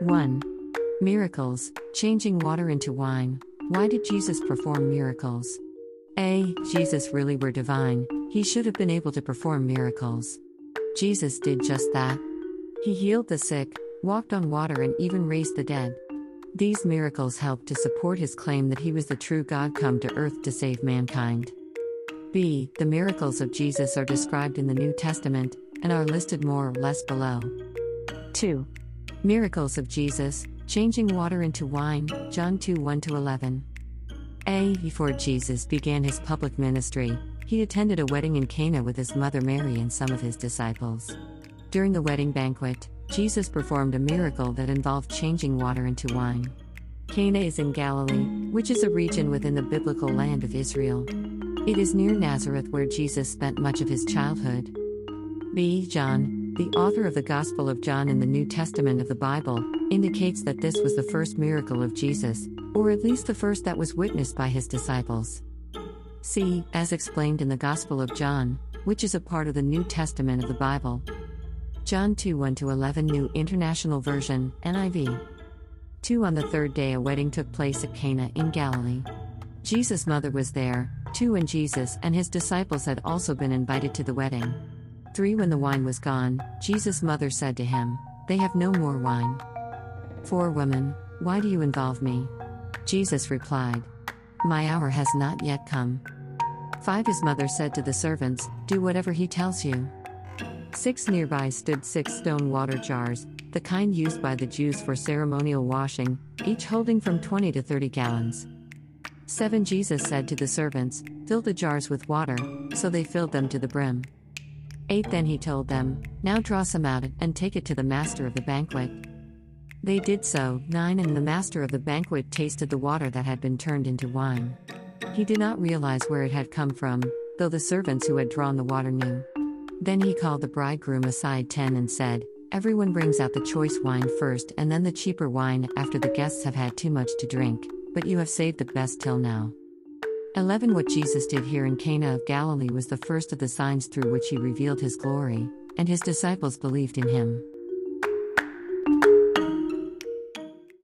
1. Miracles, changing water into wine. Why did Jesus perform miracles? A. Jesus really were divine, he should have been able to perform miracles. Jesus did just that. He healed the sick, walked on water, and even raised the dead. These miracles helped to support his claim that he was the true God come to earth to save mankind. B. The miracles of Jesus are described in the New Testament and are listed more or less below. 2. Miracles of Jesus, changing water into wine, John 2 1 11. A. Before Jesus began his public ministry, he attended a wedding in Cana with his mother Mary and some of his disciples. During the wedding banquet, Jesus performed a miracle that involved changing water into wine. Cana is in Galilee, which is a region within the biblical land of Israel. It is near Nazareth where Jesus spent much of his childhood. B. John, the author of the Gospel of John in the New Testament of the Bible, indicates that this was the first miracle of Jesus, or at least the first that was witnessed by his disciples. See, As explained in the Gospel of John, which is a part of the New Testament of the Bible. John 2 1 11 New International Version, NIV. 2 On the third day, a wedding took place at Cana in Galilee. Jesus' mother was there, 2 and Jesus and his disciples had also been invited to the wedding. 3 When the wine was gone, Jesus' mother said to him, They have no more wine. 4 Woman, why do you involve me? Jesus replied, My hour has not yet come. 5 His mother said to the servants, Do whatever he tells you. 6 Nearby stood six stone water jars, the kind used by the Jews for ceremonial washing, each holding from 20 to 30 gallons. 7 Jesus said to the servants, Fill the jars with water, so they filled them to the brim. 8 Then he told them, Now draw some out and take it to the master of the banquet. They did so. 9 And the master of the banquet tasted the water that had been turned into wine. He did not realize where it had come from, though the servants who had drawn the water knew. Then he called the bridegroom aside 10 and said, Everyone brings out the choice wine first and then the cheaper wine after the guests have had too much to drink, but you have saved the best till now. 11 What Jesus did here in Cana of Galilee was the first of the signs through which he revealed his glory, and his disciples believed in him.